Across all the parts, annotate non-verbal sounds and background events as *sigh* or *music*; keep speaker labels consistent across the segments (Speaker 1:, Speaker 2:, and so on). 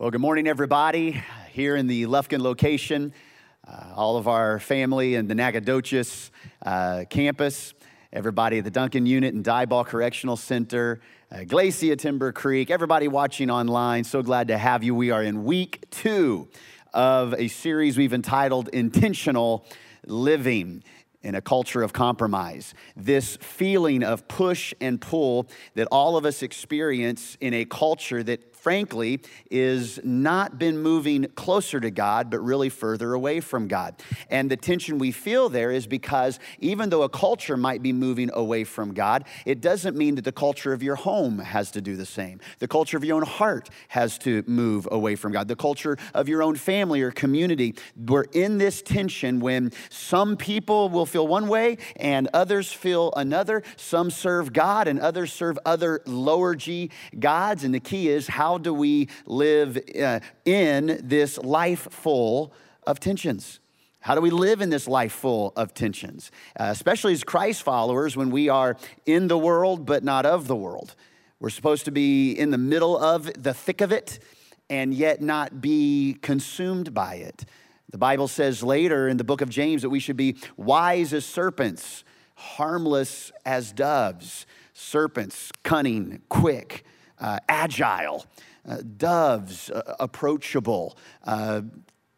Speaker 1: Well, good morning, everybody, here in the Lufkin location, uh, all of our family in the Nacogdoches uh, campus, everybody at the Duncan Unit and Diboll Correctional Center, uh, Glacier Timber Creek, everybody watching online. So glad to have you. We are in week two of a series we've entitled Intentional Living in a culture of compromise. This feeling of push and pull that all of us experience in a culture that frankly, is not been moving closer to God, but really further away from God. And the tension we feel there is because even though a culture might be moving away from God, it doesn't mean that the culture of your home has to do the same. The culture of your own heart has to move away from God. The culture of your own family or community. We're in this tension when some people will feel one way and others feel another. Some serve God and others serve other lower G gods. And the key is how how do we live uh, in this life full of tensions? How do we live in this life full of tensions? Uh, especially as Christ followers, when we are in the world but not of the world. We're supposed to be in the middle of the thick of it and yet not be consumed by it. The Bible says later in the book of James that we should be wise as serpents, harmless as doves. Serpents, cunning, quick, uh, agile, doves, uh, approachable, uh,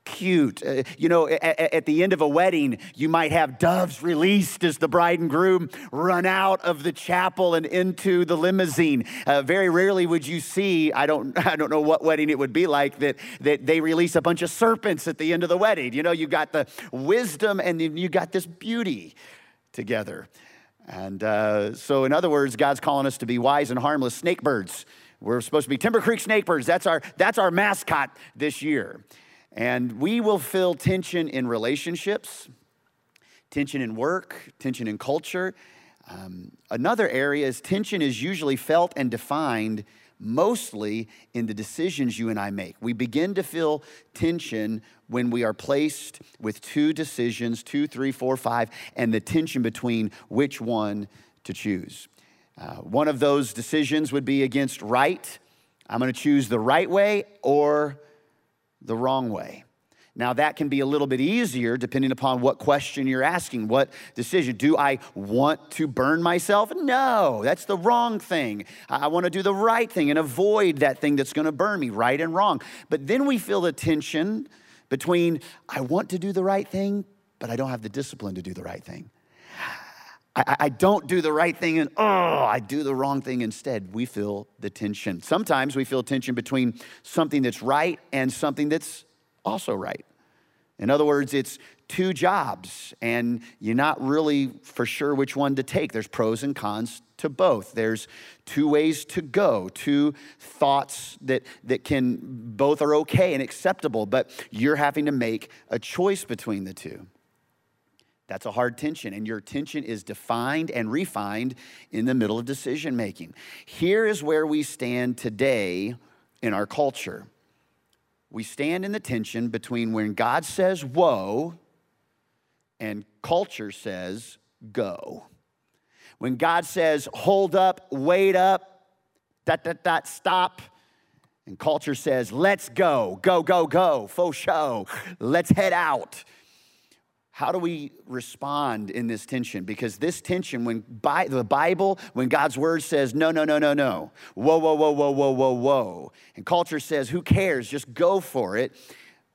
Speaker 1: cute. Uh, you know, at, at, the end of a wedding, you might have doves released as the bride and groom run out of the chapel and into the limousine. Uh, very rarely would you see, I don't, *laughs* I don't know what wedding it would be like, that, that they release a bunch of serpents at the end of the wedding. You know, you got the wisdom and you got this beauty together. And uh, so, in other words, God's calling us to be wise and harmless snake birds. We're supposed to be Timber Creek snake birds. That's our, that's our mascot this year. And we will feel tension in relationships, tension in work, tension in culture. Um, another area is tension is usually felt and defined mostly in the decisions you and I make. We begin to feel tension when we are placed with two decisions, two, three, four, five, and the tension between which one to choose. Uh, one of those decisions would be against right. I'm going to choose the right way or the wrong way. Now, that can be a little bit easier depending upon what question you're asking. What decision? Do I want to burn myself? No, that's the wrong thing. I want to do the right thing and avoid that thing that's going to burn me, right and wrong. But then we feel the tension between I want to do the right thing, but I don't have the discipline to do the right thing. I, I, don't do the right thing and oh, I do the wrong thing instead. We feel the tension. Sometimes we feel tension between something that's right and something that's also right. In other words, it's two jobs and you're not really for sure which one to take. There's pros and cons to both. There's two ways to go, two thoughts that, that can both are okay and acceptable, but you're having to make a choice between the two. That's a hard tension, and your tension is defined and refined in the middle of decision making. Here is where we stand today in our culture. We stand in the tension between when God says, whoa, and culture says, go. When God says, hold up, wait up, dot, dot, dot, stop, and culture says, let's go, go, go, go, faux show, let's head out. How do we respond in this tension? Because this tension, when by, the Bible, when God's word says, no, no, no, no, no, whoa, whoa, whoa, whoa, whoa, whoa, whoa, and culture says, who cares, just go for it,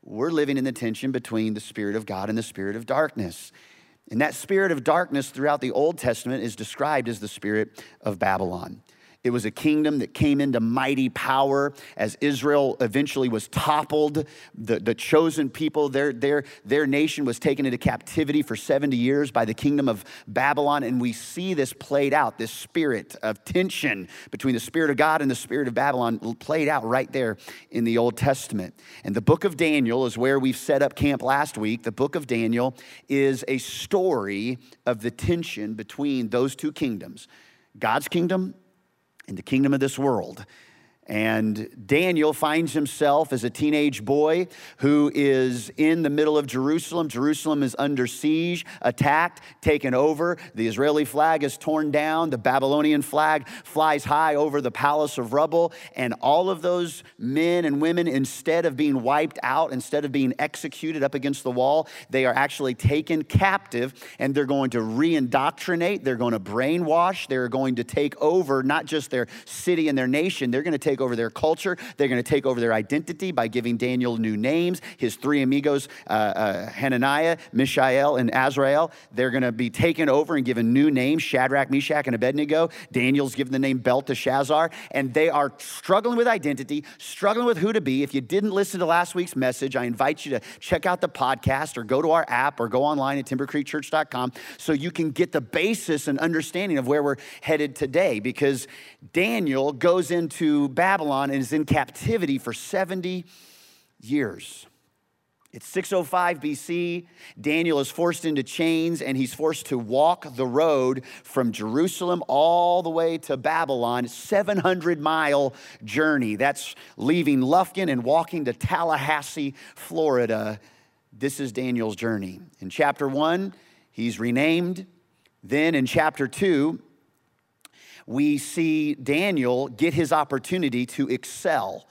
Speaker 1: we're living in the tension between the Spirit of God and the Spirit of darkness. And that spirit of darkness throughout the Old Testament is described as the spirit of Babylon. It was a kingdom that came into mighty power as Israel eventually was toppled. The, the chosen people, their, their, their nation was taken into captivity for 70 years by the kingdom of Babylon. And we see this played out, this spirit of tension between the spirit of God and the spirit of Babylon played out right there in the Old Testament. And the book of Daniel is where we've set up camp last week. The book of Daniel is a story of the tension between those two kingdoms God's kingdom in the kingdom of this world. And Daniel finds himself as a teenage boy who is in the middle of Jerusalem. Jerusalem is under siege, attacked, taken over. The Israeli flag is torn down. The Babylonian flag flies high over the palace of rubble. And all of those men and women, instead of being wiped out, instead of being executed up against the wall, they are actually taken captive and they're going to re indoctrinate, they're going to brainwash, they're going to take over not just their city and their nation, they're going to take take over their culture. They're going to take over their identity by giving Daniel new names. His three amigos, uh, uh, Hananiah, Mishael, and Azariah, they're going to be taken over and given new names Shadrach, Meshach, and Abednego. Daniel's given the name Belteshazzar, and they are struggling with identity, struggling with who to be. If you didn't listen to last week's message, I invite you to check out the podcast or go to our app or go online at timbercreekchurch.com so you can get the basis and understanding of where we're headed today because Daniel goes into Babylon and is in captivity for 70 years. It's 605 BC. Daniel is forced into chains and he's forced to walk the road from Jerusalem all the way to Babylon, 700 mile journey. That's leaving Lufkin and walking to Tallahassee, Florida. This is Daniel's journey. In chapter one, he's renamed. Then in chapter two, we see Daniel get his opportunity to excel.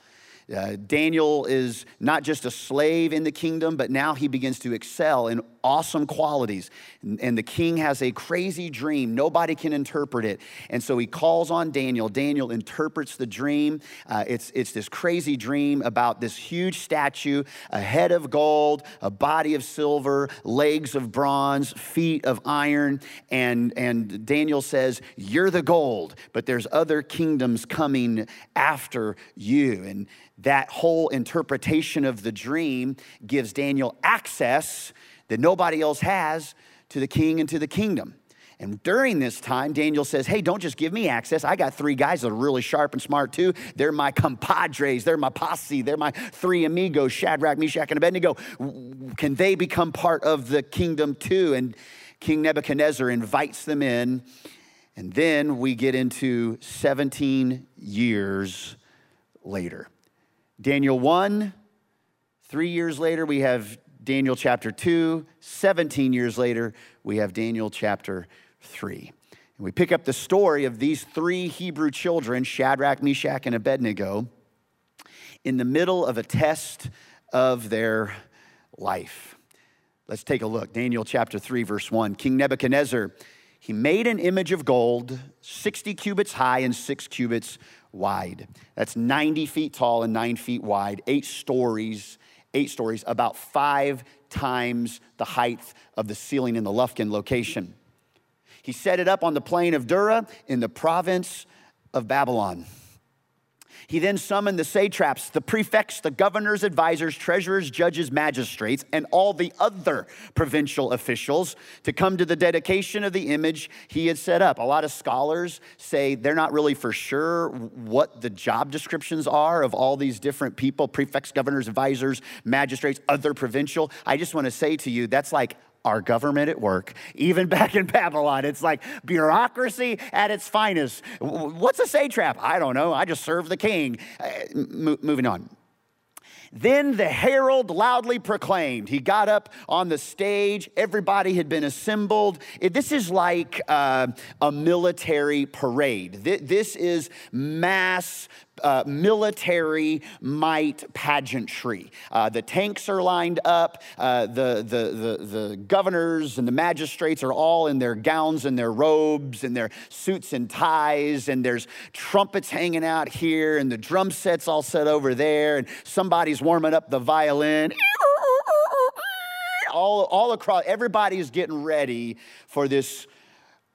Speaker 1: Uh, Daniel is not just a slave in the kingdom, but now he begins to excel in awesome qualities. And, the king has a crazy dream. Nobody can interpret it. And so he calls on Daniel. Daniel interprets the dream. Uh, it's, it's this crazy dream about this huge statue, a head of gold, a body of silver, legs of bronze, feet of iron. And, and Daniel says, You're the gold, but there's other kingdoms coming after you. And that whole interpretation of the dream gives Daniel access that nobody else has to the king and to the kingdom. And during this time, Daniel says, Hey, don't just give me access. I got three guys that are really sharp and smart too. They're my compadres, they're my posse, they're my three amigos, Shadrach, Meshach, and Abednego. Can they become part of the kingdom too? And King Nebuchadnezzar invites them in. And then we get into 17 years later. Daniel 1, three years later, we have Daniel chapter 2. 17 years later, we have Daniel chapter 3. And we pick up the story of these three Hebrew children, Shadrach, Meshach, and Abednego, in the middle of a test of their life. Let's take a look. Daniel chapter 3, verse 1. King Nebuchadnezzar, he made an image of gold, 60 cubits high and six cubits wide. That's 90 feet tall and nine feet wide, eight stories, eight stories, about five times the height of the ceiling in the Lufkin location. He set it up on the plain of Dura in the province of Babylon. He then summoned the satraps, the prefects, the governors, advisors, treasurers, judges, magistrates, and all the other provincial officials to come to the dedication of the image he had set up. A lot of scholars say they're not really for sure what the job descriptions are of all these different people prefects, governors, advisors, magistrates, other provincial. I just want to say to you, that's like our government at work, even *laughs* back in Babylon. It's like bureaucracy at its finest. What's a satrap? I don't know. I just serve the king. Uh, moving on. Then the herald loudly proclaimed. He got up on the stage. Everybody had been assembled. This is like uh, a military parade. This is mass uh, military might pageantry. Uh, the tanks are lined up, uh, the, the, the, the, governors and the magistrates are all in their gowns and their robes and their suits and ties, and there's trumpets hanging out here, and the drum sets all set over there, and somebody's warming up the violin. All, all across, everybody's getting ready for this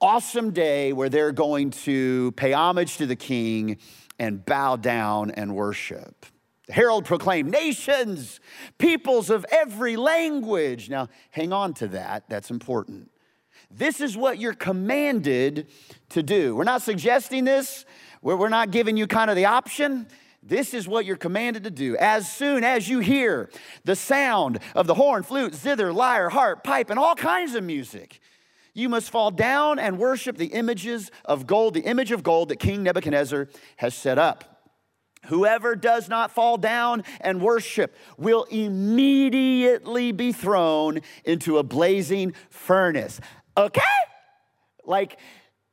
Speaker 1: awesome day where they're going to pay homage to the king and bow down and worship. The herald proclaimed, Nations, peoples of every language. Now, hang on to that, that's important. This is what you're commanded to do. We're not suggesting this, we're not giving you kind of the option. This is what you're commanded to do. As soon as you hear the sound of the horn, flute, zither, lyre, harp, pipe, and all kinds of music, you must fall down and worship the images of gold, the image of gold that King Nebuchadnezzar has set up. Whoever does not fall down and worship will immediately be thrown into a blazing furnace. Okay? Like,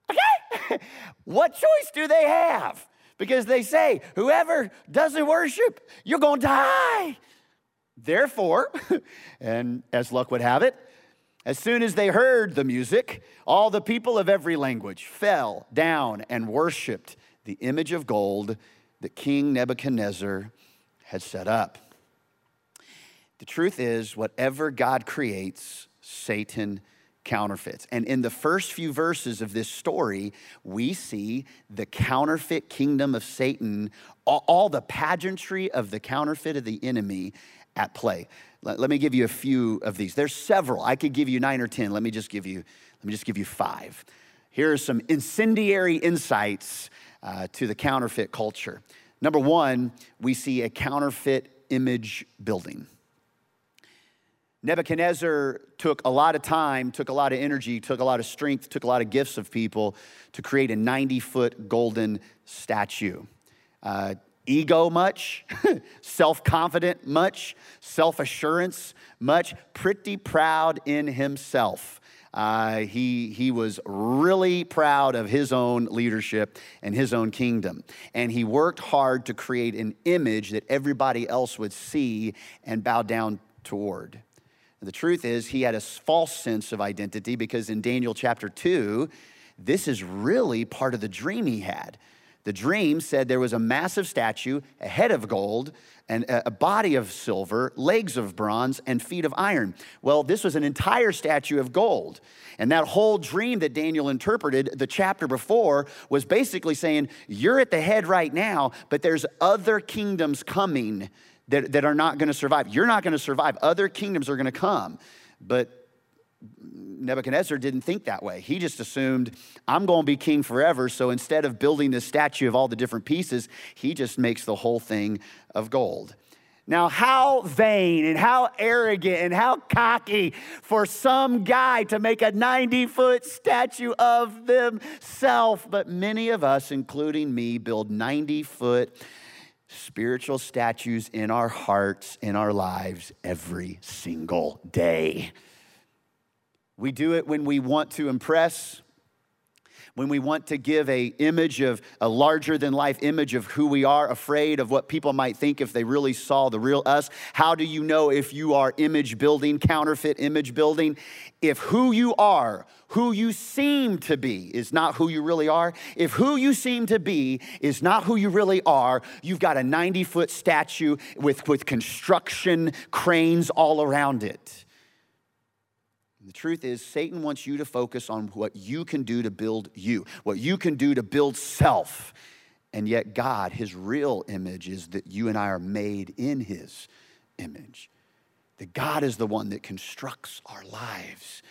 Speaker 1: okay? *laughs* what choice do they have? Because they say, whoever doesn't worship, you're to die. Therefore, *laughs* and as luck would have it, as soon as they heard the music, all the people of every language fell down and worshiped the image of gold that King Nebuchadnezzar had set up. The truth is, whatever God creates, Satan counterfeits. And in the first few verses of this story, we see the counterfeit kingdom of Satan, all, the pageantry of the counterfeit of the enemy at play. Let, let me give you a few of these. There's several. I could give you nine or 10. Let me just give you, let me just give you five. Here are some incendiary insights uh, to the counterfeit culture. Number one, we see a counterfeit image building. Nebuchadnezzar took a lot of time, took a lot of energy, took a lot of strength, took a lot of gifts of people to create a 90 foot golden statue. Uh, ego much, *laughs* self confident much, self assurance much, pretty proud in himself. Uh, he, he was really proud of his own leadership and his own kingdom. And he worked hard to create an image that everybody else would see and bow down toward. The truth is, he had a false sense of identity because in Daniel chapter 2, this is really part of the dream he had. The dream said there was a massive statue, a head of gold, and a body of silver, legs of bronze, and feet of iron. Well, this was an entire statue of gold. And that whole dream that Daniel interpreted the chapter before was basically saying, You're at the head right now, but there's other kingdoms coming that, that are not going to survive. You're not going to survive. Other kingdoms are going to come. But Nebuchadnezzar didn't think that way. He just assumed, I'm going to be king forever. So instead of building this statue of all the different pieces, he just makes the whole thing of gold. Now, how vain and how arrogant and how cocky for some guy to make a 90 foot statue of themselves. But many of us, including me, build 90 foot spiritual statues in our hearts, in our lives, every single day. We do it when we want to impress, when we want to give a image of a larger than life image of who we are, afraid of what people might think if they really saw the real us. How do you know if you are image building, counterfeit image building? If who you are, who you seem to be is not who you really are, if who you seem to be is not who you really are, you've got a 90 foot statue with, with construction cranes all around it. The truth is, Satan wants you to focus on what you can do to build you, what you can do to build self. And yet, God, his real image is that you and I are made in his image. That God is the one that constructs our lives,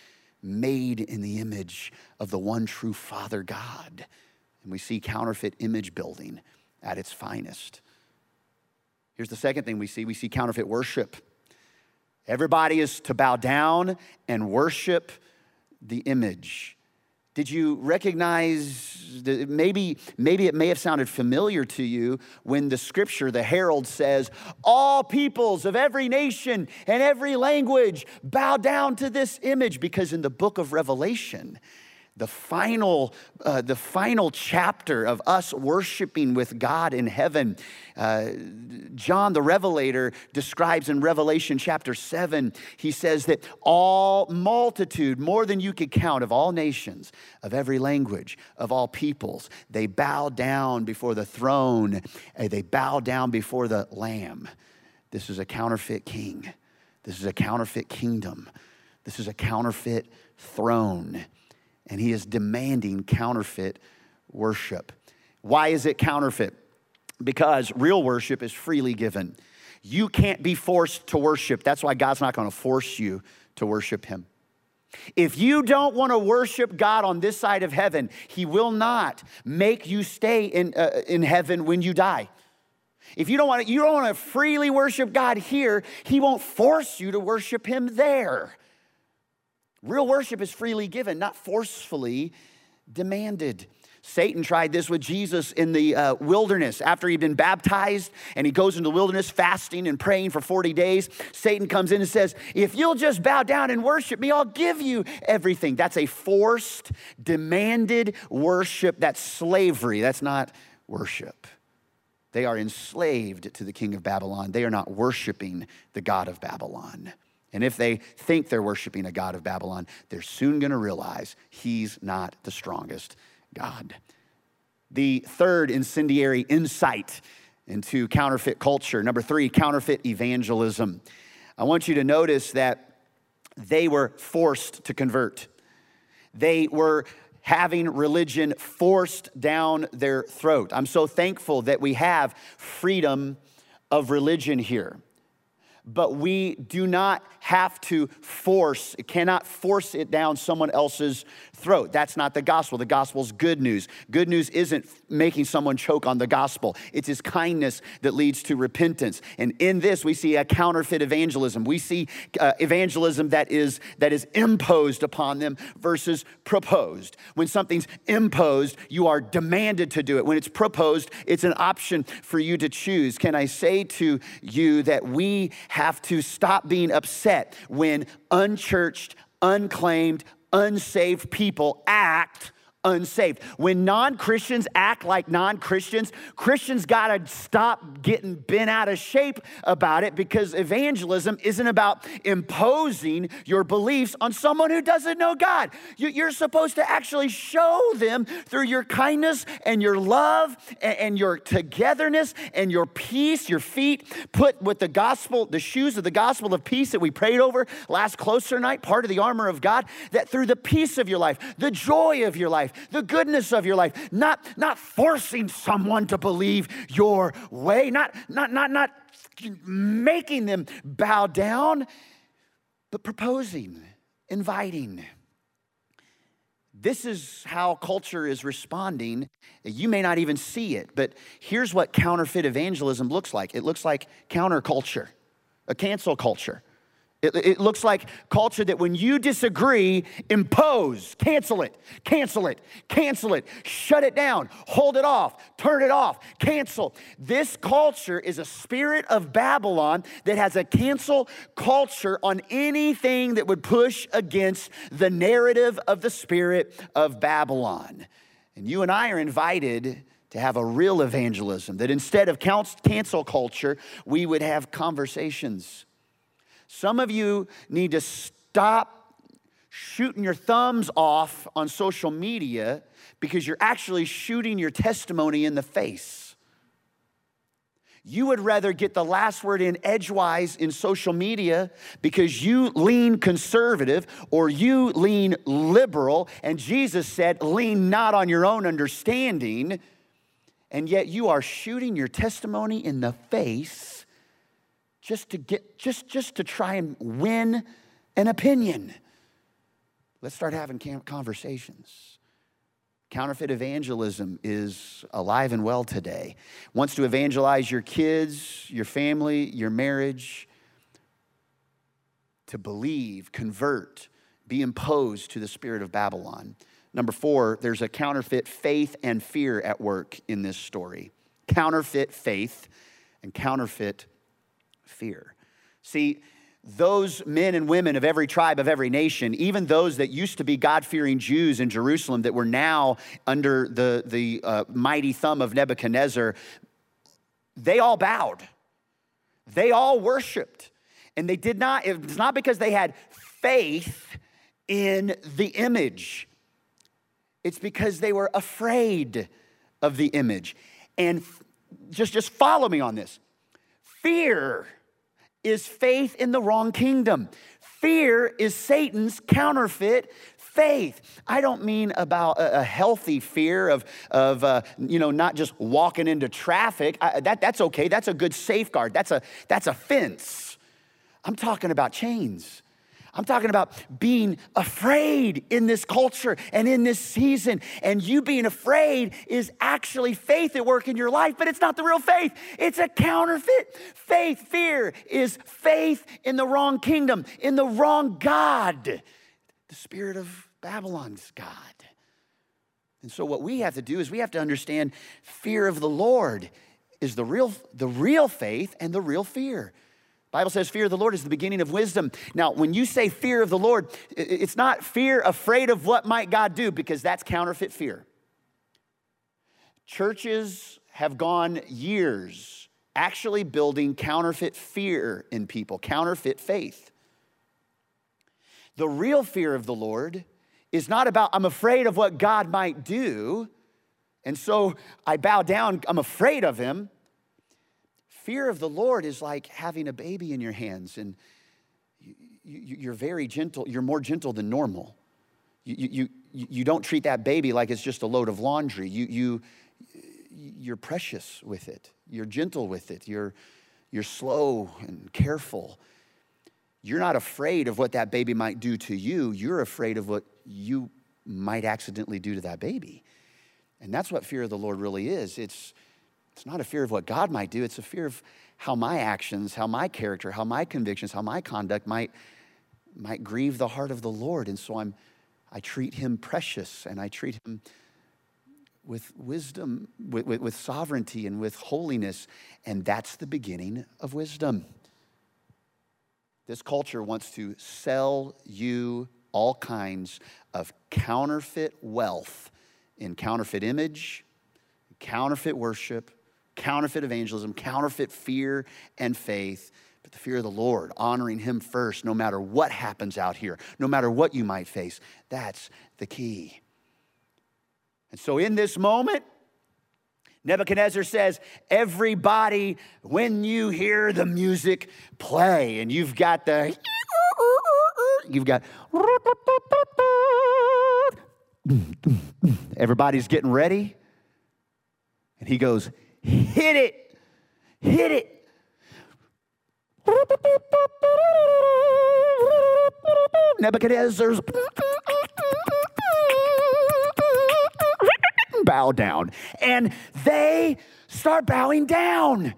Speaker 1: made in the image of the one true Father God. And we see counterfeit image building at its finest. Here's the second thing we see we see counterfeit worship. Everybody is to bow down and worship the image. Did you recognize maybe, maybe it may have sounded familiar to you when the scripture, the herald says, All peoples of every nation and every language bow down to this image? Because in the book of Revelation, the final, uh, the final chapter of us worshiping with God in heaven. Uh, John the Revelator describes in Revelation chapter 7, he says that all multitude, more than you could count, of all nations, of every language, of all peoples, they bow down before the throne, they bow down before the Lamb. This is a counterfeit king. This is a counterfeit kingdom. This is a counterfeit throne and he is demanding counterfeit worship. Why is it counterfeit? Because real worship is freely given. You can't be forced to worship. That's why God's not going to force you to worship him. If you don't want to worship God on this side of heaven, He will not make you stay in, uh, in heaven when you die. If you don't want to, you don't want to freely worship God here, He won't force you to worship Him there. Real worship is freely given, not forcefully demanded. Satan tried this with Jesus in the uh, wilderness. After he'd been baptized and he goes into the wilderness fasting and praying for 40 days, Satan comes in and says, If you'll just bow down and worship me, I'll give you everything. That's a forced, demanded worship. That's slavery. That's not worship. They are enslaved to the king of Babylon. They are not worshiping the God of Babylon. And if they think they're worshiping a God of Babylon, they're soon going to realize he's not the strongest God. The third incendiary insight into counterfeit culture. Number three, counterfeit evangelism. I want you to notice that they were forced to convert. They were having religion forced down their throat. I'm so thankful that we have freedom of religion here but we do not have to force, it cannot force it down someone else's throat. That's not the gospel. The gospel's good news. Good news isn't making someone choke on the gospel, it's his kindness that leads to repentance. And in this, we see a counterfeit evangelism. We see uh, evangelism that is, that is imposed upon them versus proposed. When something's imposed, you are demanded to do it. When it's proposed, it's an option for you to choose. Can I say to you that we have to stop being upset when unchurched, unclaimed, unsaved people act unsaved. When non Christians act like non Christians, Christians got to stop getting bent out of shape about it because evangelism isn't about imposing your beliefs on someone who doesn't know God. You're supposed to actually show them through your kindness and your love and your togetherness and your peace, your feet put with the gospel, the shoes of the gospel of peace that we prayed over last closer night, part of the armor of God, that through the peace of your life, the joy of your life, life, the goodness of your life, not, not forcing someone to believe your way, not, not, not, not making them bow down, but proposing, inviting. This is how culture is responding. You may not even see it, but here's what counterfeit evangelism looks like it looks like counterculture, a cancel culture. It, it, looks like culture that when you disagree, impose, cancel it, cancel it, cancel it, shut it down, hold it off, turn it off, cancel. This culture is a spirit of Babylon that has a cancel culture on anything that would push against the narrative of the spirit of Babylon. And you and I are invited to have a real evangelism, that instead of cancel culture, we would have conversations some of you need to stop shooting your thumbs off on social media because you're actually shooting your testimony in the face. You would rather get the last word in edgewise in social media because you lean conservative or you lean liberal, and Jesus said, lean not on your own understanding, and yet you are shooting your testimony in the face just to get just just to try and win an opinion. Let's start having conversations. Counterfeit evangelism is alive and well today. Wants to evangelize your kids, your family, your marriage to believe, convert, be imposed to the spirit of Babylon. Number four, there's a counterfeit faith and fear at work in this story. Counterfeit faith and counterfeit fear. See, those men and women of every tribe, of every nation, even those that used to be God fearing Jews in Jerusalem that were now under the, the uh, mighty thumb of Nebuchadnezzar, they all bowed. They all worshiped. And they did not, it's not because they had faith in the image, it's because they were afraid of the image. And just, just follow me on this fear is faith in the wrong kingdom. Fear is Satan's counterfeit faith. I don't mean about a, healthy fear of, of uh, you know, not just walking into traffic. I, that, that's okay. That's a good safeguard. That's a, that's a fence. I'm talking about chains. I'm talking about being afraid in this culture and in this season. And you being afraid is actually faith at work in your life, but it's not the real faith. It's a counterfeit faith. Fear is faith in the wrong kingdom, in the wrong God, the spirit of Babylon's God. And so what we have to do is we have to understand fear of the Lord is the real, the real faith and the real fear. Bible says fear of the Lord is the beginning of wisdom. Now, when you say fear of the Lord, it's not fear afraid of what might God do because that's counterfeit fear. Churches have gone years actually building counterfeit fear in people, counterfeit faith. The real fear of the Lord is not about, I'm afraid of what God might do, and so I bow down, I'm afraid of him. Fear of the Lord is like having a baby in your hands, and you, are very gentle, you're more gentle than normal. You, you, you don't treat that baby like it's just a load of laundry. You, you, you're precious with it, you're gentle with it, you're, you're slow and careful. You're not afraid of what that baby might do to you, you're afraid of what you might accidentally do to that baby. And that's what fear of the Lord really is. It's, it's not a fear of what God might do, it's a fear of how my actions, how my character, how my convictions, how my conduct might, might grieve the heart of the Lord. And so I'm, I treat him precious and I treat him with wisdom, with, with, with sovereignty, and with holiness. And that's the beginning of wisdom. This culture wants to sell you all kinds of counterfeit wealth in counterfeit image, counterfeit worship, counterfeit evangelism, counterfeit fear and faith. But the fear of the Lord, honoring Him first, no matter what happens out here, no matter what you might face, that's the key. And so, in this moment, Nebuchadnezzar says, Everybody, when you hear the music play, and you've got the, you've got, everybody's getting ready. And he goes, Hit it, hit it. Nebuchadnezzar's bow down. And they start bowing down.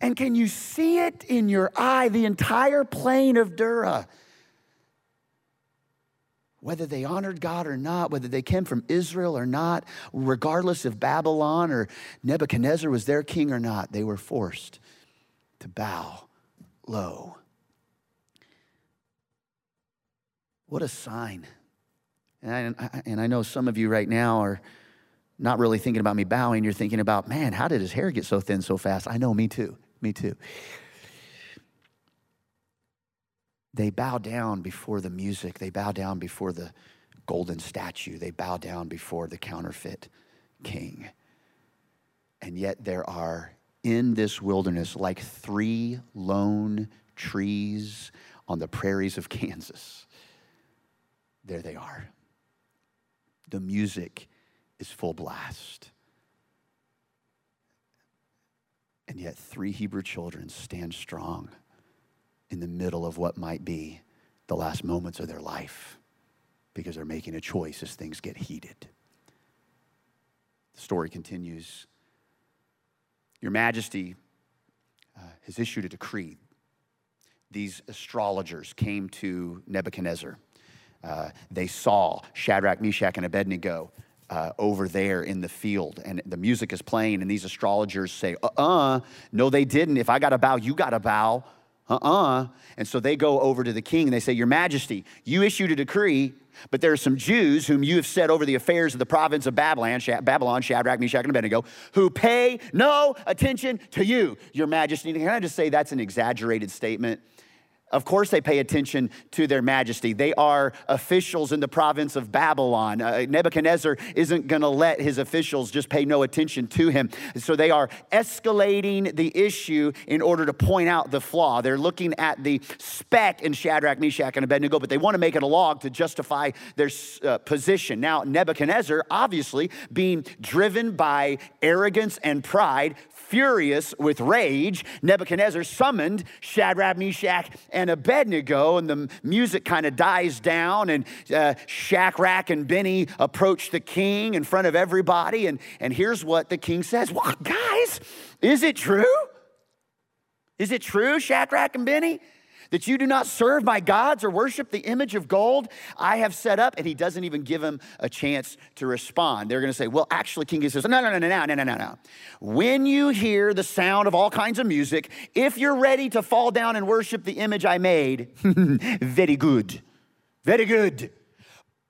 Speaker 1: And can you see it in your eye? The entire plain of Dura. Whether they honored God or not, whether they came from Israel or not, regardless if Babylon or Nebuchadnezzar was their king or not, they were forced to bow low. What a sign. And I, and I know some of you right now are not really thinking about me bowing, you're thinking about, man, how did his hair get so thin so fast? I know, me too. Me too. They bow down before the music, they bow down before the golden statue, they bow down before the counterfeit king. And yet there are in this wilderness like three lone trees on the prairies of *laughs* Kansas. There they are. The music is full blast. And yet, three Hebrew children stand strong in the middle of what might be the last moments of their life because they're making a choice as things get heated. The story continues Your Majesty uh, has issued a decree. These astrologers came to Nebuchadnezzar. Uh, they saw Shadrach, Meshach, and Abednego uh, over there in the field and the music is playing and these astrologers say uh-uh no they didn't if i got to bow you got to bow uh-uh and so they go over to the king and they say your majesty you issued a decree but there are some Jews whom you have set over the affairs of the province of Babylon, Babylon, Shadrach, Meshach, and Abednego, who pay no attention to you, your majesty. Can I just say that's an exaggerated statement? Of course, they pay attention to their majesty. They are officials in the province of Babylon. Uh, Nebuchadnezzar isn't going to let his officials just pay no attention to him. So they are escalating the issue in order to point out the flaw. They're looking at the speck in Shadrach, Meshach, and Abednego, but they want to make it a log to justify their uh, position. Now, Nebuchadnezzar, obviously, being driven by arrogance and pride, furious with rage, Nebuchadnezzar summoned Shadrach, Meshach, and Abednego, and the music kind of dies down, and uh, Shadrach and Benny approach the king in front of everybody, and, and here's what the king says What, guys, is it true? Is it true, Shadrach and Benny? That you do not serve my gods or worship the image of gold I have set up. And he doesn't even give him a chance to respond. They're going to say, Well, actually, King says, No, no, no, no, no, no, no, no. When you hear the sound of all kinds of music, if you're ready to fall down and worship the image I made, *laughs* very good. Very good.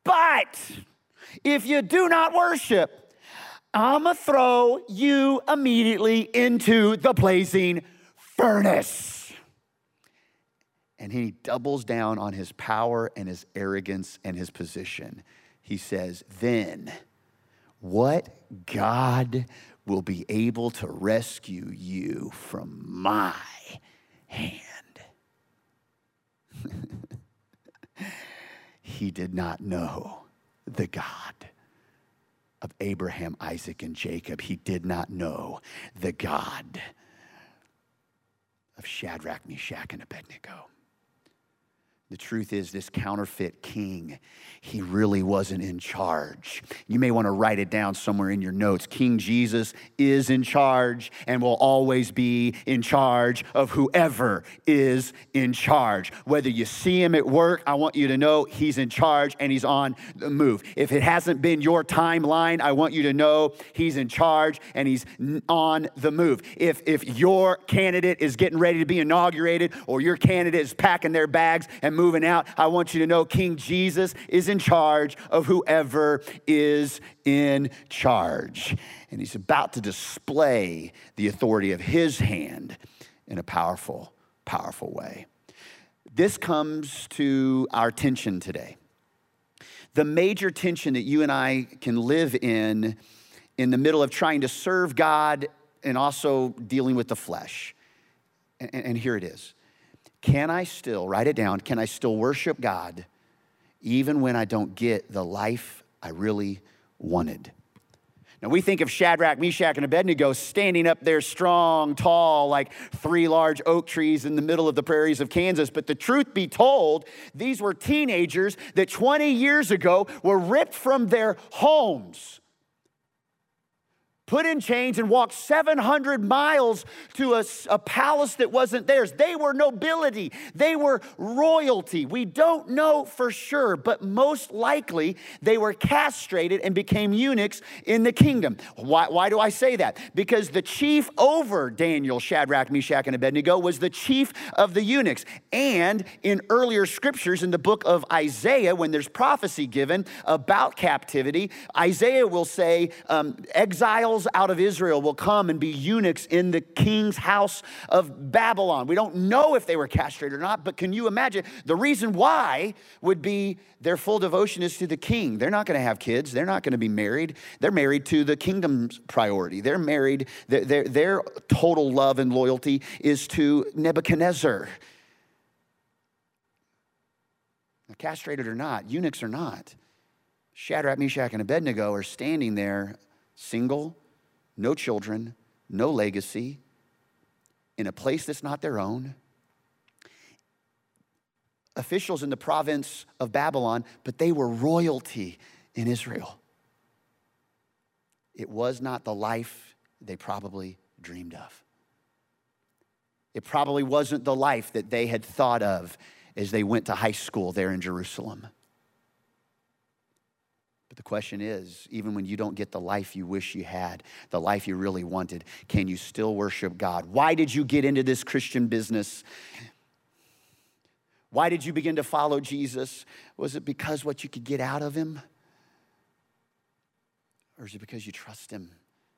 Speaker 1: But if you do not worship, I'm to throw you immediately into the blazing furnace. And he doubles down on his power and his arrogance and his position. He says, Then what God will be able to rescue you from my hand? *laughs* he did not know the God of Abraham, Isaac, and Jacob. He did not know the God of Shadrach, Meshach, and Abednego. The truth is, this counterfeit king, he really wasn't in charge. You may want to write it down somewhere in your notes. King Jesus is in charge and will always be in charge of whoever is in charge. Whether you see him at work, I want you to know he's in charge and he's on the move. If it hasn't been your timeline, I want you to know he's in charge and he's on the move. If, if your candidate is getting ready to be inaugurated or your candidate is packing their bags and moving out, I want you to know King Jesus is in charge of whoever is in charge. And he's about to display the authority of his hand in a powerful, powerful way. This comes to our tension today. The major tension that you and I can live in in the middle of trying to serve God and also dealing with the flesh. And here it is can I still, write it down, can I still worship God even when I don't get the life I really wanted? Now, we think of Shadrach, Meshach, and Abednego standing up there strong, tall, like three large oak trees in the middle of the prairies of Kansas. But the truth be told, these were teenagers that 20 years ago were ripped from their homes put in chains and walked 700 miles to a, a, palace that wasn't theirs. They were nobility, they were royalty. We don't know for sure, but most likely they were castrated and became eunuchs in the kingdom. Why, why do I say that? Because the chief over Daniel, Shadrach, Meshach, and Abednego was the chief of the eunuchs. And in earlier scriptures in the book of Isaiah, when there's prophecy given about captivity, Isaiah will say, um, exiles out of Israel will come and be eunuchs in the king's house of Babylon. We don't know if they were castrated or not, but can you imagine? The reason why would be their full devotion is to the king. They're not going to have kids, they're not going to be married. They're married to the kingdom's priority. They're married, their, their, their total love and loyalty is to Nebuchadnezzar. Castrated or not, eunuchs or not, Shadrach, Meshach, and Abednego are standing there single, no children, no legacy, in a place that's not their own. Officials in the province of Babylon, but they were royalty in Israel. It was not the life they probably dreamed of. It probably wasn't the life that they had thought of as they went to high school there in Jerusalem. But the question is even when you don't get the life you wish you had, the life you really wanted, can you still worship God? Why did you get into this Christian business? Why did you begin to follow Jesus? Was it because what you could get out of him? Or is it because you trust him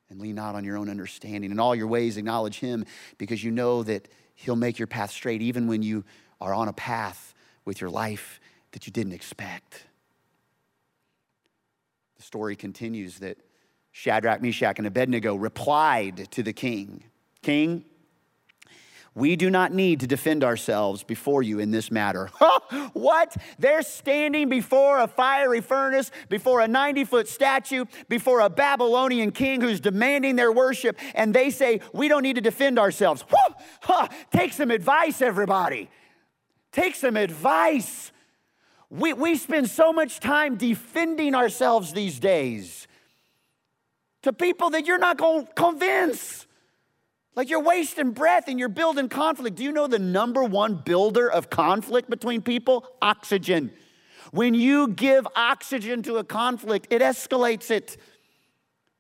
Speaker 1: and lean not on your own understanding? In all your ways, acknowledge him because you know that he'll make your path straight even when you are on a path with your life that you didn't expect story continues that Shadrach, Meshach, and Abednego replied to the king King, we do not need to defend ourselves before you in this matter. *laughs* what? They're standing before a fiery furnace, before a 90 foot statue, before a Babylonian king who's demanding their worship, and they say, We don't need to defend ourselves. Take some advice, everybody. Take some advice. We, we spend so much time defending ourselves these days to people that you're not going to convince. Like you're wasting breath and you're building conflict. Do you know the number one builder of conflict between people? Oxygen. When you give oxygen to a conflict, it escalates it.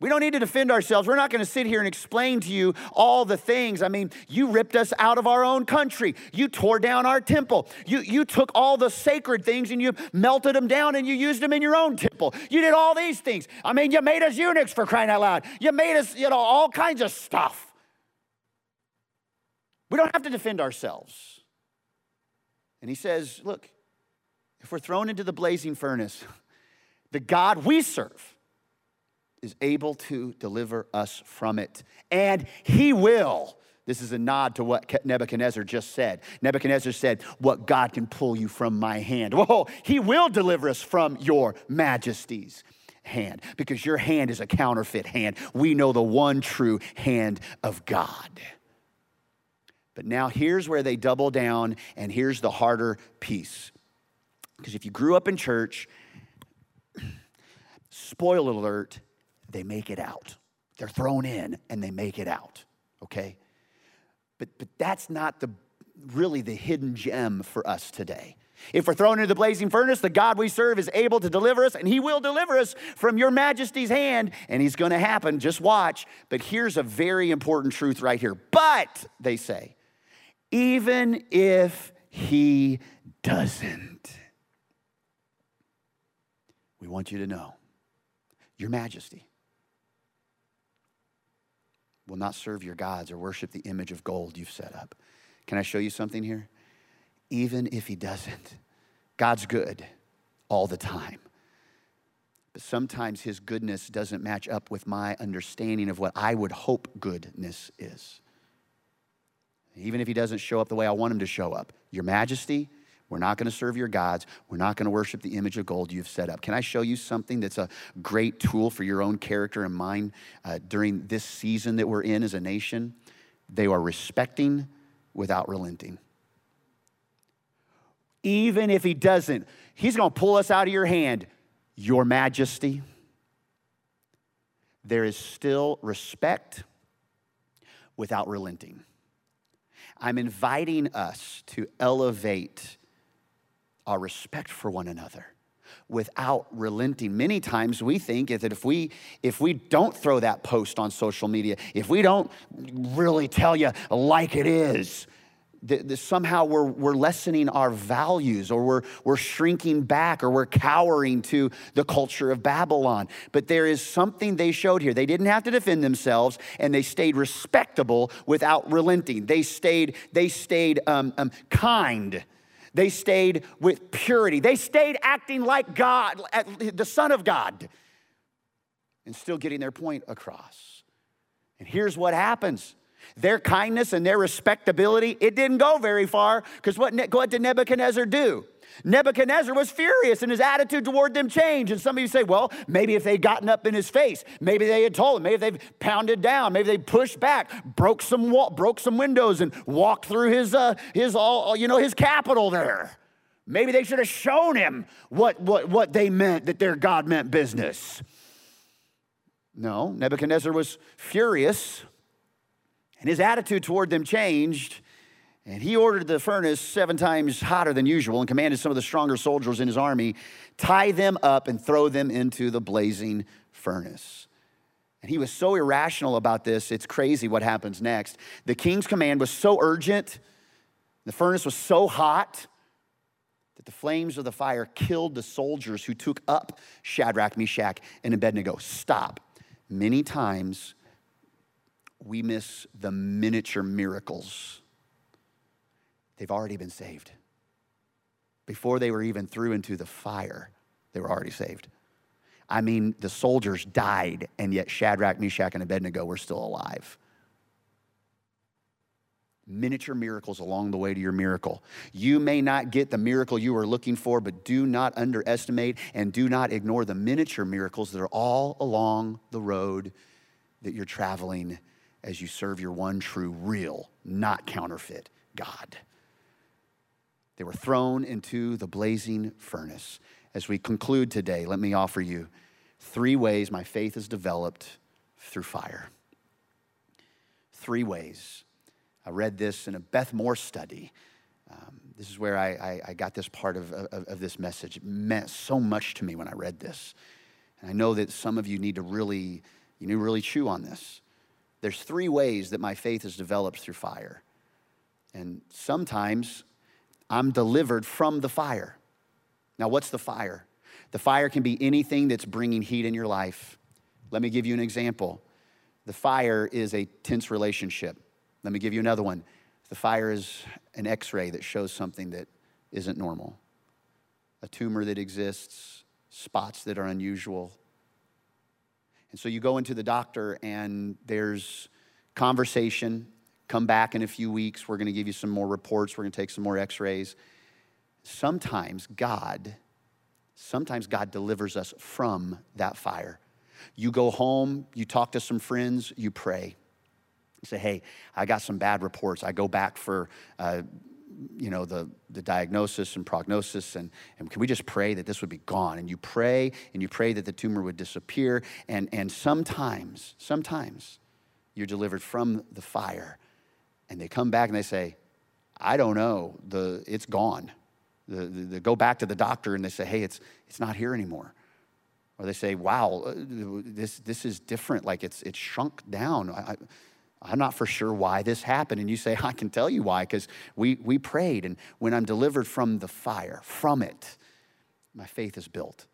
Speaker 1: We don't need to defend ourselves. We're not going to sit here and explain to you all the things. I mean, you ripped us out of our own country. You tore down our temple. You, you took all the sacred things and you melted them down and you used them in your own temple. You did all these things. I mean, you made us eunuchs for crying out loud. You made us, you know, all kinds of stuff. We don't have to defend ourselves. And he says, look, if we're thrown into the blazing furnace, *laughs* the God we serve, is able to deliver us from it. And he will. This is a nod to what Nebuchadnezzar just said. Nebuchadnezzar said, What God can pull you from my hand. Whoa, he will deliver us from your majesty's hand because your hand is a counterfeit hand. We know the one true hand of God. But now here's where they double down, and here's the harder piece. Because if you grew up in church, *clears throat* spoiler alert, they make it out. They're thrown in and they make it out, okay? But, but that's not the, really the hidden gem for us today. If we're thrown into the blazing furnace, the God we serve is able to deliver us, and He will deliver us from your majesty's hand, and He's gonna happen. Just watch. But here's a very important truth right here. But, they say, even if He doesn't, we want you to know, Your Majesty, will not serve your gods or worship the image of gold you've set up. Can I show you something here? Even if he doesn't, *laughs* God's good all the time. But sometimes his goodness doesn't match up with my understanding of what I would hope goodness is. Even if he doesn't show up the way I want him to show up, your majesty, we're not going to serve your gods. We're not going to worship the image of gold you've set up. Can I show you something that's a great tool for your own character and mine uh, during this season that we're in as a nation? They are respecting without relenting. Even if he doesn't, he's going to pull us out of your hand. Your majesty. There is still respect without relenting. I'm inviting us to elevate our respect for one another without relenting. Many times we think that if we if we don't throw that post on social media, if we don't really tell you like it is, that, that somehow we're, we're lessening our values or we're, we're shrinking back or we're cowering to the culture of Babylon. But there is something they showed here. They didn't have to defend themselves and they stayed respectable without relenting. They stayed, they stayed um, um, kind they stayed with purity. They stayed acting like God, the Son of God, and still getting their point across. And here's what happens their kindness and their respectability, it didn't go very far because what, what did Nebuchadnezzar do? Nebuchadnezzar was furious and his attitude toward them changed. And some of you say, well, maybe if they'd gotten up in his face, maybe they had told him, maybe they've pounded down, maybe they pushed back, broke some wall, broke some windows and walked through his, uh, his all, you know, his capital there. Maybe they should have shown him what, what, what they meant, that their God meant business. No, Nebuchadnezzar was furious and his attitude toward them changed. And he ordered the furnace seven times hotter than usual and commanded some of the stronger soldiers in his army tie them up and throw them into the blazing furnace. And he was so irrational about this, it's crazy what happens next. The king's command was so urgent, the furnace was so hot that the flames of the fire killed the soldiers who took up Shadrach, Meshach, and Abednego. Stop. Many times we miss the miniature miracles they've already been saved. Before they were even threw into the fire, they were already saved. I mean, the soldiers died, and yet Shadrach, Meshach, and Abednego were still alive. Miniature miracles along the way to your miracle. You may not get the miracle you are looking for, but do not underestimate and do not ignore the miniature miracles that are all along the road that you're traveling as you serve your one true, real, not counterfeit God. They were thrown into the blazing furnace. As we conclude today, let me offer you three ways my faith is developed through fire. three ways. I read this in a Beth Moore study. Um, this is where I, I, I, got this part of, of, of this message. It meant so much to me when I read this. And I know that some of you need to really, you need to really chew on this. There's three ways that my faith is developed through fire. And sometimes I'm delivered from the fire. Now, what's the fire? The fire can be anything that's bringing heat in your life. Let me give you an example. The fire is a tense relationship. Let me give you another one. The fire is an x ray that shows something that isn't normal, a tumor that exists, spots that are unusual. And so you go into the doctor, and there's conversation. Come back in a few weeks. We're going to give you some more reports. We're going to take some more x rays. Sometimes God, sometimes God delivers us from that fire. You go home, you talk to some friends, you pray. You say, hey, I got some bad reports. I go back for, uh, you know, the, the diagnosis and prognosis, and, and can we just pray that this would be gone? And you pray, and you pray that the tumor would disappear. And, and sometimes, sometimes, you're delivered from the fire. And they come back and they say, I don't know, the, it's gone. The, the, they go back to the doctor and they say, hey, it's, it's not here anymore. Or they say, wow, uh, this, this is different, like it's, it's shrunk down. I, I'm not for sure why this happened. And you say, *laughs* I can tell you why, because we, we prayed. And when I'm delivered from the fire, from it, my faith is built.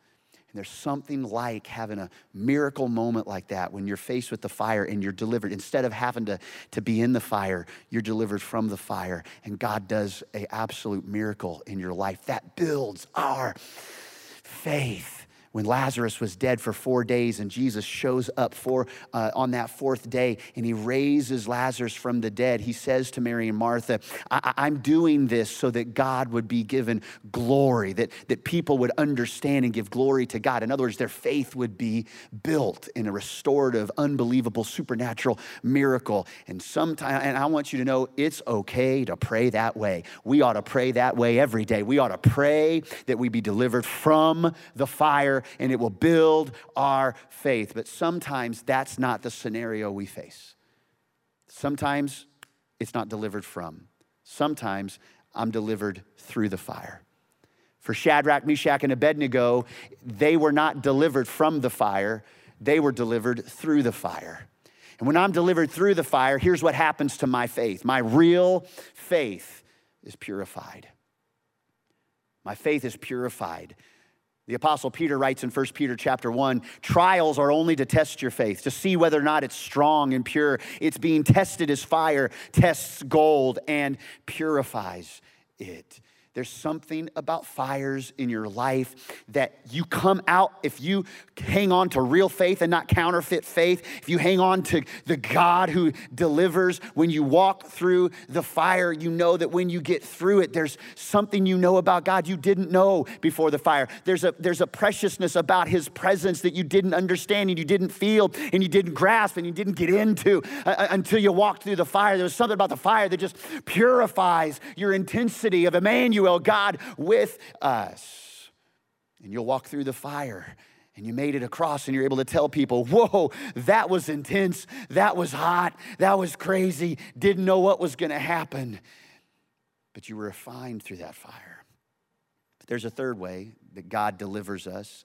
Speaker 1: And there's something like having a miracle moment like that when you're faced with the fire and you're delivered. Instead of having to, to be in the fire, you're delivered from the fire. And God does a absolute miracle in your life. That builds our faith when Lazarus was dead for four days and Jesus shows up for, uh, on that fourth day and he raises Lazarus from the dead, he says to Mary and Martha, I- am doing this so that God would be given glory, that, that people would understand and give glory to God. In other words, their faith would be built in a restorative, unbelievable, supernatural miracle. And sometimes, and I want you to know it's okay to pray that way. We ought to pray that way every day. We ought to pray that we be delivered from the fire and it will build our faith. But sometimes that's not the scenario we face. Sometimes it's not delivered from. Sometimes I'm delivered through the fire. For Shadrach, Meshach, and Abednego, they were not delivered from the fire, they were delivered through the fire. And when I'm delivered through the fire, here's what happens to my faith my real faith is purified. My faith is purified. The apostle Peter writes in 1 Peter chapter 1, trials are only to test your faith, to see whether or not it's strong and pure. It's being tested as fire tests gold and purifies it. There's something about fires in your life that you come out, if you hang on to real faith and not counterfeit faith, if you hang on to the God who delivers, when you walk through the fire, you know that when you get through it, there's something you know about God you didn't know before the fire. There's a, there's a preciousness about His presence that you didn't understand and you didn't feel and you didn't grasp and you didn't get into uh, uh until you walked through the fire. There was something about the fire that just purifies your intensity of Emmanuel Emmanuel, God with us. And you'll walk through the fire and you made it across and you're able to tell people, whoa, that was intense, that was hot, that was crazy, didn't know what was gonna happen. But you were refined through that fire. But there's a third way that God delivers us.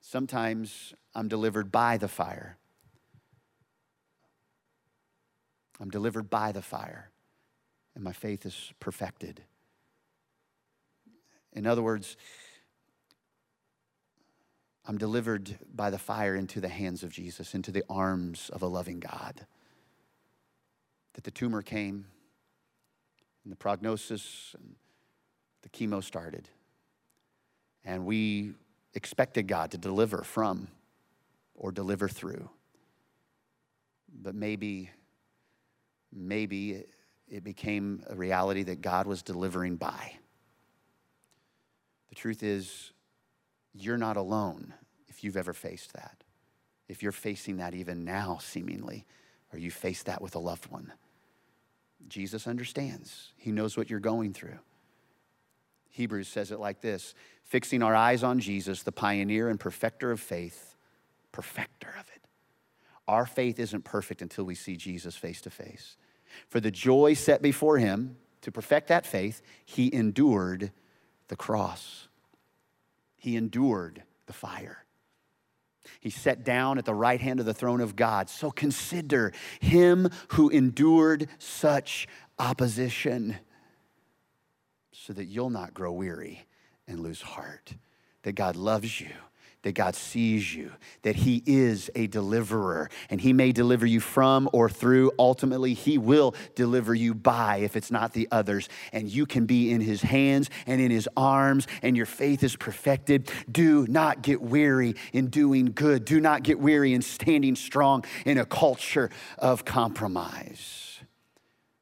Speaker 1: Sometimes I'm delivered by the fire. I'm delivered by the fire, and my faith is perfected. In other words, I'm delivered by the fire into the hands of Jesus, into the arms of a loving God. That the tumor came, and the prognosis, and the chemo started. And we expected God to deliver from or deliver through. But maybe, maybe it became a reality that God was delivering by. The truth is, you're not alone if you've ever faced that. If you're facing that even now, seemingly, or you face that with a loved one. Jesus understands, He knows what you're going through. Hebrews says it like this fixing our eyes on Jesus, the pioneer and perfecter of faith, perfecter of it, Our faith isn't perfect until we see Jesus face to face. For the joy set before him to perfect that faith, he endured the cross. He endured the fire. He sat down at the right hand of the throne of God. So consider him who endured such opposition so that you'll not grow weary and lose heart. That God loves you that God sees you, that He is a deliverer, and He may deliver you from or through. Ultimately, He will deliver you by, if it's not the others. And you can be in His hands and in His arms, and your faith is perfected. Do not get weary in doing good. Do not get weary in standing strong in a culture of compromise.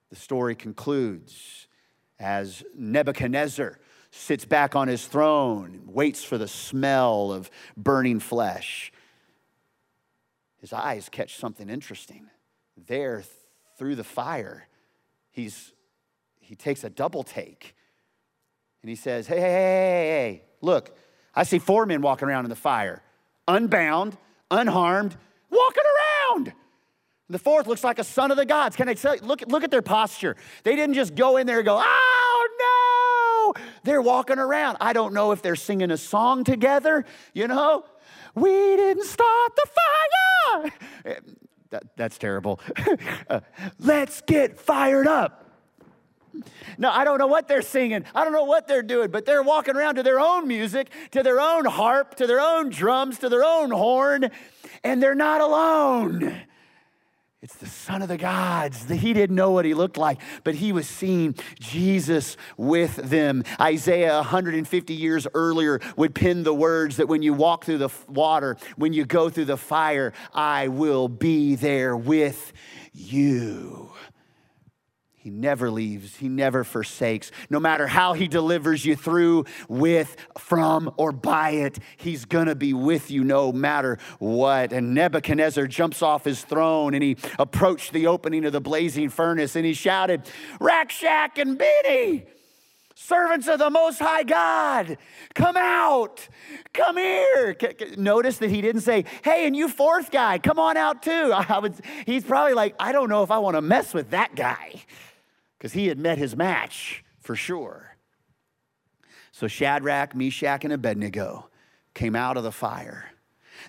Speaker 1: The story concludes as Nebuchadnezzar sits back on his throne, waits for the smell of burning flesh. His eyes catch something interesting. There, through the fire, he's, he takes a double take and he says, Hey, hey, hey, hey, look, I see four men walking around in the fire, unbound, unharmed, walking around. The fourth looks like a son of the gods. Can I tell you? Look, look at their posture. They didn't just go in there and go, no, they're walking around. I don't know if they're singing a song together, you know? We didn't start the fire. That, that's terrible. *laughs* let's get fired up. No, I don't know what they're singing. I don't know what they're doing, but they're walking around to their own music, to their own harp, to their own drums, to their own horn, and they're not alone. It's the Son of the gods. He didn't know what he looked like, but he was seeing Jesus with them. Isaiah, 150 years earlier, would pen the words that when you walk through the water, when you go through the fire, I will be there with you. He never leaves, he never forsakes. No matter how he delivers you through, with, from, or by it, he's gonna be with you no matter what. And Nebuchadnezzar jumps off his throne and he approached the opening of the blazing furnace and he shouted, Rakshak and Benny, servants of the Most High God, come out, come here. Notice that he didn't say, hey, and you fourth guy, come on out too. *laughs* Would, he's probably like, I don't know if I wanna mess with that guy because he had met his match for sure. So Shadrach, Meshach, and Abednego came out of the fire.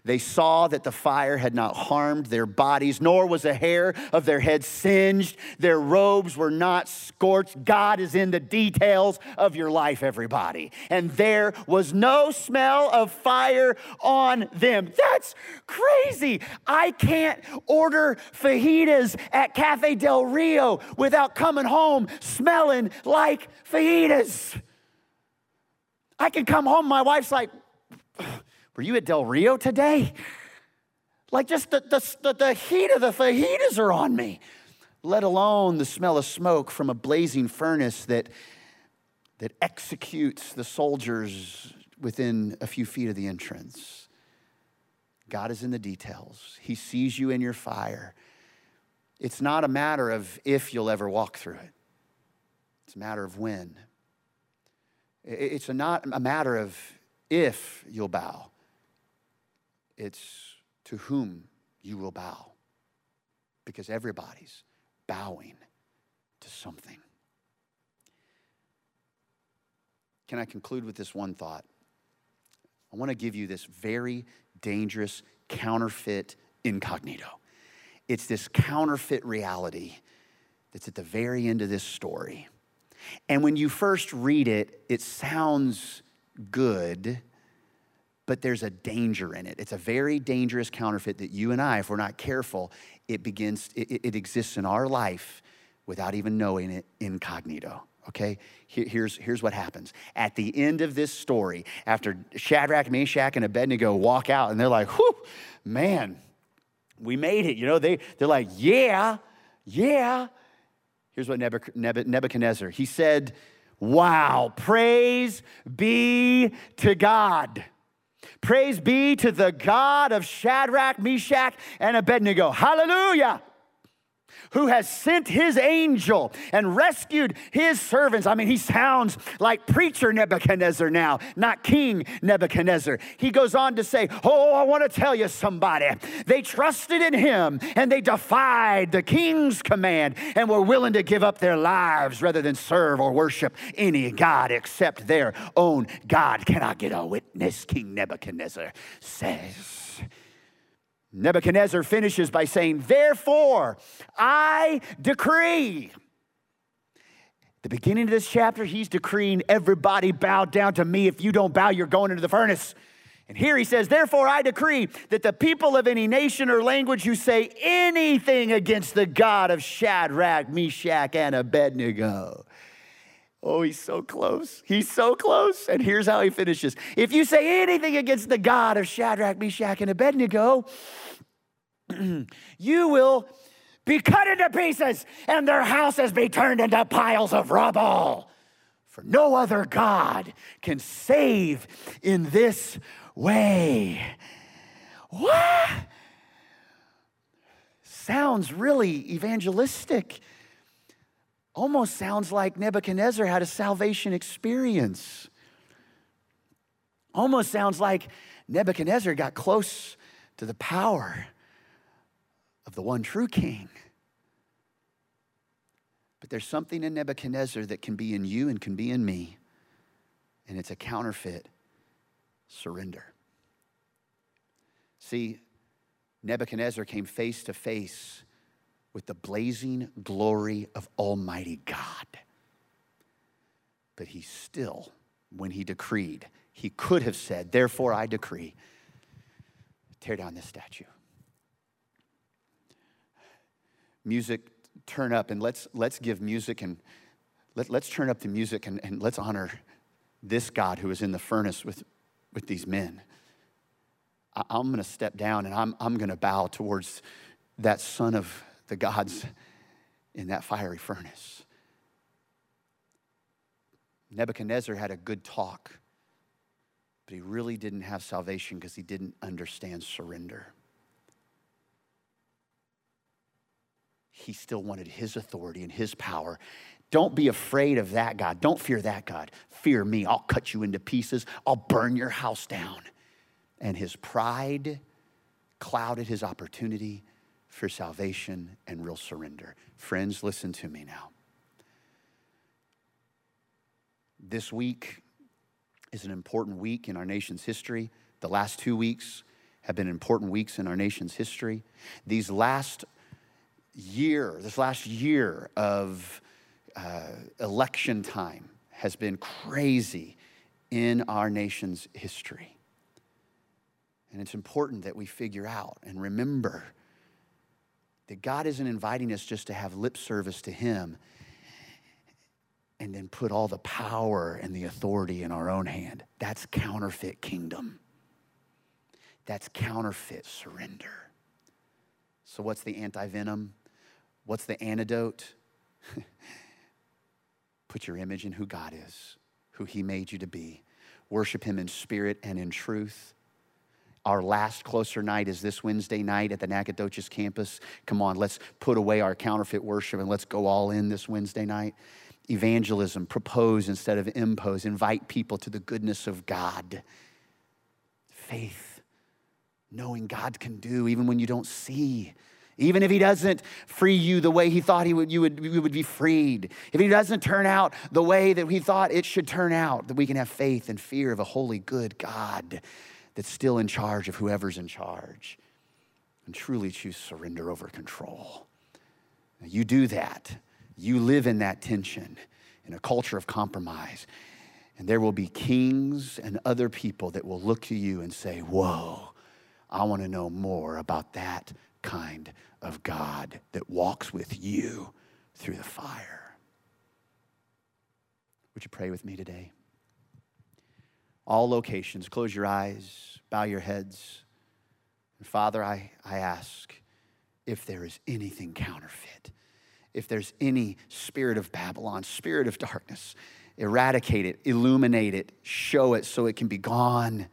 Speaker 1: They saw that the fire had not harmed their bodies, nor was a hair of their head singed. Their robes were not scorched. God is in the details of your life, everybody. And there was no smell of fire on them. That's crazy. I can't order fajitas at Cafe Del Rio without coming home smelling like fajitas. I can come home, my wife's like, were you at Del Rio today? Like just the, the, the, heat of the fajitas are on me, let alone the smell of smoke from a blazing furnace that, that executes the soldiers within a few feet of the entrance. God is in the details. He sees you in your fire. It's not a matter of if you'll ever walk through it, it's a matter of when. It's a not a matter of if you'll bow, it's to whom you will bow. Because everybody's bowing to something. Can I conclude with this one thought? I want to give you this very dangerous counterfeit incognito. It's this counterfeit reality that's at the very end of this story. And when you first read it, it sounds good but there's a danger in it. It's a very dangerous counterfeit that you and I, if we're not careful, it begins, it, it exists in our life without even knowing it incognito. Okay, here's, here's what happens. At the end of this story, after Shadrach, Meshach, and Abednego walk out and they're like, whew, man, we made it. You know, they, they're like, yeah, yeah. Here's what Nebuchadnezzar, he said, wow, praise be to God Praise be to the God of Shadrach, Meshach, and Abednego. Hallelujah. Who has sent his angel and rescued his servants. I mean, he sounds like preacher Nebuchadnezzar now, not King Nebuchadnezzar. He goes on to say, Oh, I want to tell you somebody. They trusted in him and they defied the king's command and were willing to give up their lives rather than serve or worship any God except their own God. Can I get a witness? King Nebuchadnezzar says. Nebuchadnezzar finishes by saying, Therefore, I decree. The beginning of this chapter, he's decreeing everybody bow down to me. If you don't bow, you're going into the furnace. And here he says, Therefore, I decree that the people of any nation or language who say anything against the God of Shadrach, Meshach, and Abednego. Oh, he's so close. He's so close. And here's how he finishes If you say anything against the God of Shadrach, Meshach, and Abednego, *clears throat* you will be cut into pieces and their houses be turned into piles of rubble. For no other God can save in this way. What? Sounds really evangelistic. Almost sounds like Nebuchadnezzar had a salvation experience. Almost sounds like Nebuchadnezzar got close to the power of the one true king. But there's something in Nebuchadnezzar that can be in you and can be in me, and it's a counterfeit surrender. See, Nebuchadnezzar came face to face with the blazing glory of Almighty God. But he still, when he decreed, he could have said, Therefore I decree, tear down this statue music turn up and let's let's give music and let, let's turn up the music and, and let's honor this God who is in the furnace with, with these men. I, I'm going to step down and I'm, I'm going to bow towards that son of the gods in that fiery furnace. Nebuchadnezzar had a good talk, but he really didn't have salvation because he didn't understand surrender. He still wanted his authority and his power. Don't be afraid of that God. Don't fear that God. Fear me. I'll cut you into pieces. I'll burn your house down. And his pride clouded his opportunity for salvation and real surrender. Friends, listen to me now. This week is an important week in our nation's history. The last two weeks have been important weeks in our nation's history. These last year, this last year of uh, election time has been crazy in our nation's history. And it's important that we figure out and remember that God isn't inviting us just to have lip service to Him and then put all the power and the authority in our own hand. That's counterfeit kingdom. That's counterfeit surrender. So, what's the anti venom? What's the antidote? *laughs* Put your image in who God is, who He made you to be. Worship Him in spirit and in truth. Our last closer night is this Wednesday night at the Nacogdoches campus. Come on, let's put away our counterfeit worship and let's go all in this Wednesday night. Evangelism, propose instead of impose, invite people to the goodness of God. Faith, knowing God can do even when you don't see even if he doesn't free you the way he thought he would, you would, you would be freed. If he doesn't turn out the way that he thought it should turn out, that we can have faith and fear of a holy, good God that's still in charge of whoever's in charge and truly choose surrender over control. Now, you do that. You live in that tension in a culture of compromise. And there will be kings and other people that will look to you and say, Whoa, I want to know more about that kind of God that walks with you through the fire. Would you pray with me today? All locations, close your eyes, bow your heads. And Father, I, I ask if there is anything counterfeit, if there's any spirit of Babylon, spirit of darkness, eradicate it, illuminate it, show it so it can be gone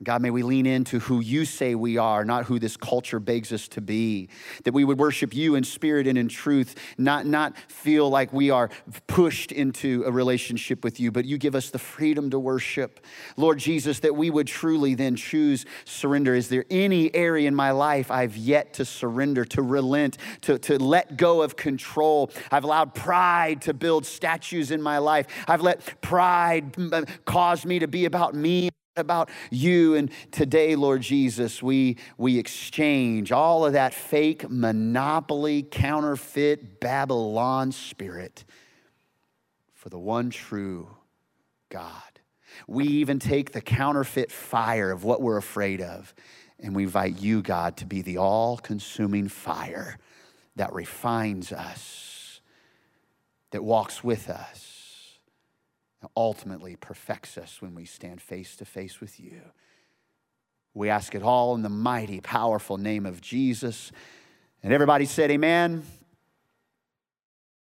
Speaker 1: God, may we lean into who you say we are, not who this culture begs us to be. That we would worship you in spirit and in truth, not, not feel like we are pushed into a relationship with you, but you give us the freedom to worship. Lord Jesus, that we would truly then choose surrender. Is there any area in my life I've yet to surrender, to relent, to, to let go of control? I've allowed pride to build statues in my life. I've let pride mm, uh, cause me to be about me about you. And today, Lord Jesus, we, we exchange all of that fake monopoly, counterfeit Babylon spirit for the one true God. We even take the counterfeit fire of what we're afraid of, and we invite you, God, to be the all consuming fire that refines us, that walks with us ultimately perfects us when we stand face to face with you. We ask it all in the mighty, powerful name of Jesus. And everybody said, Amen.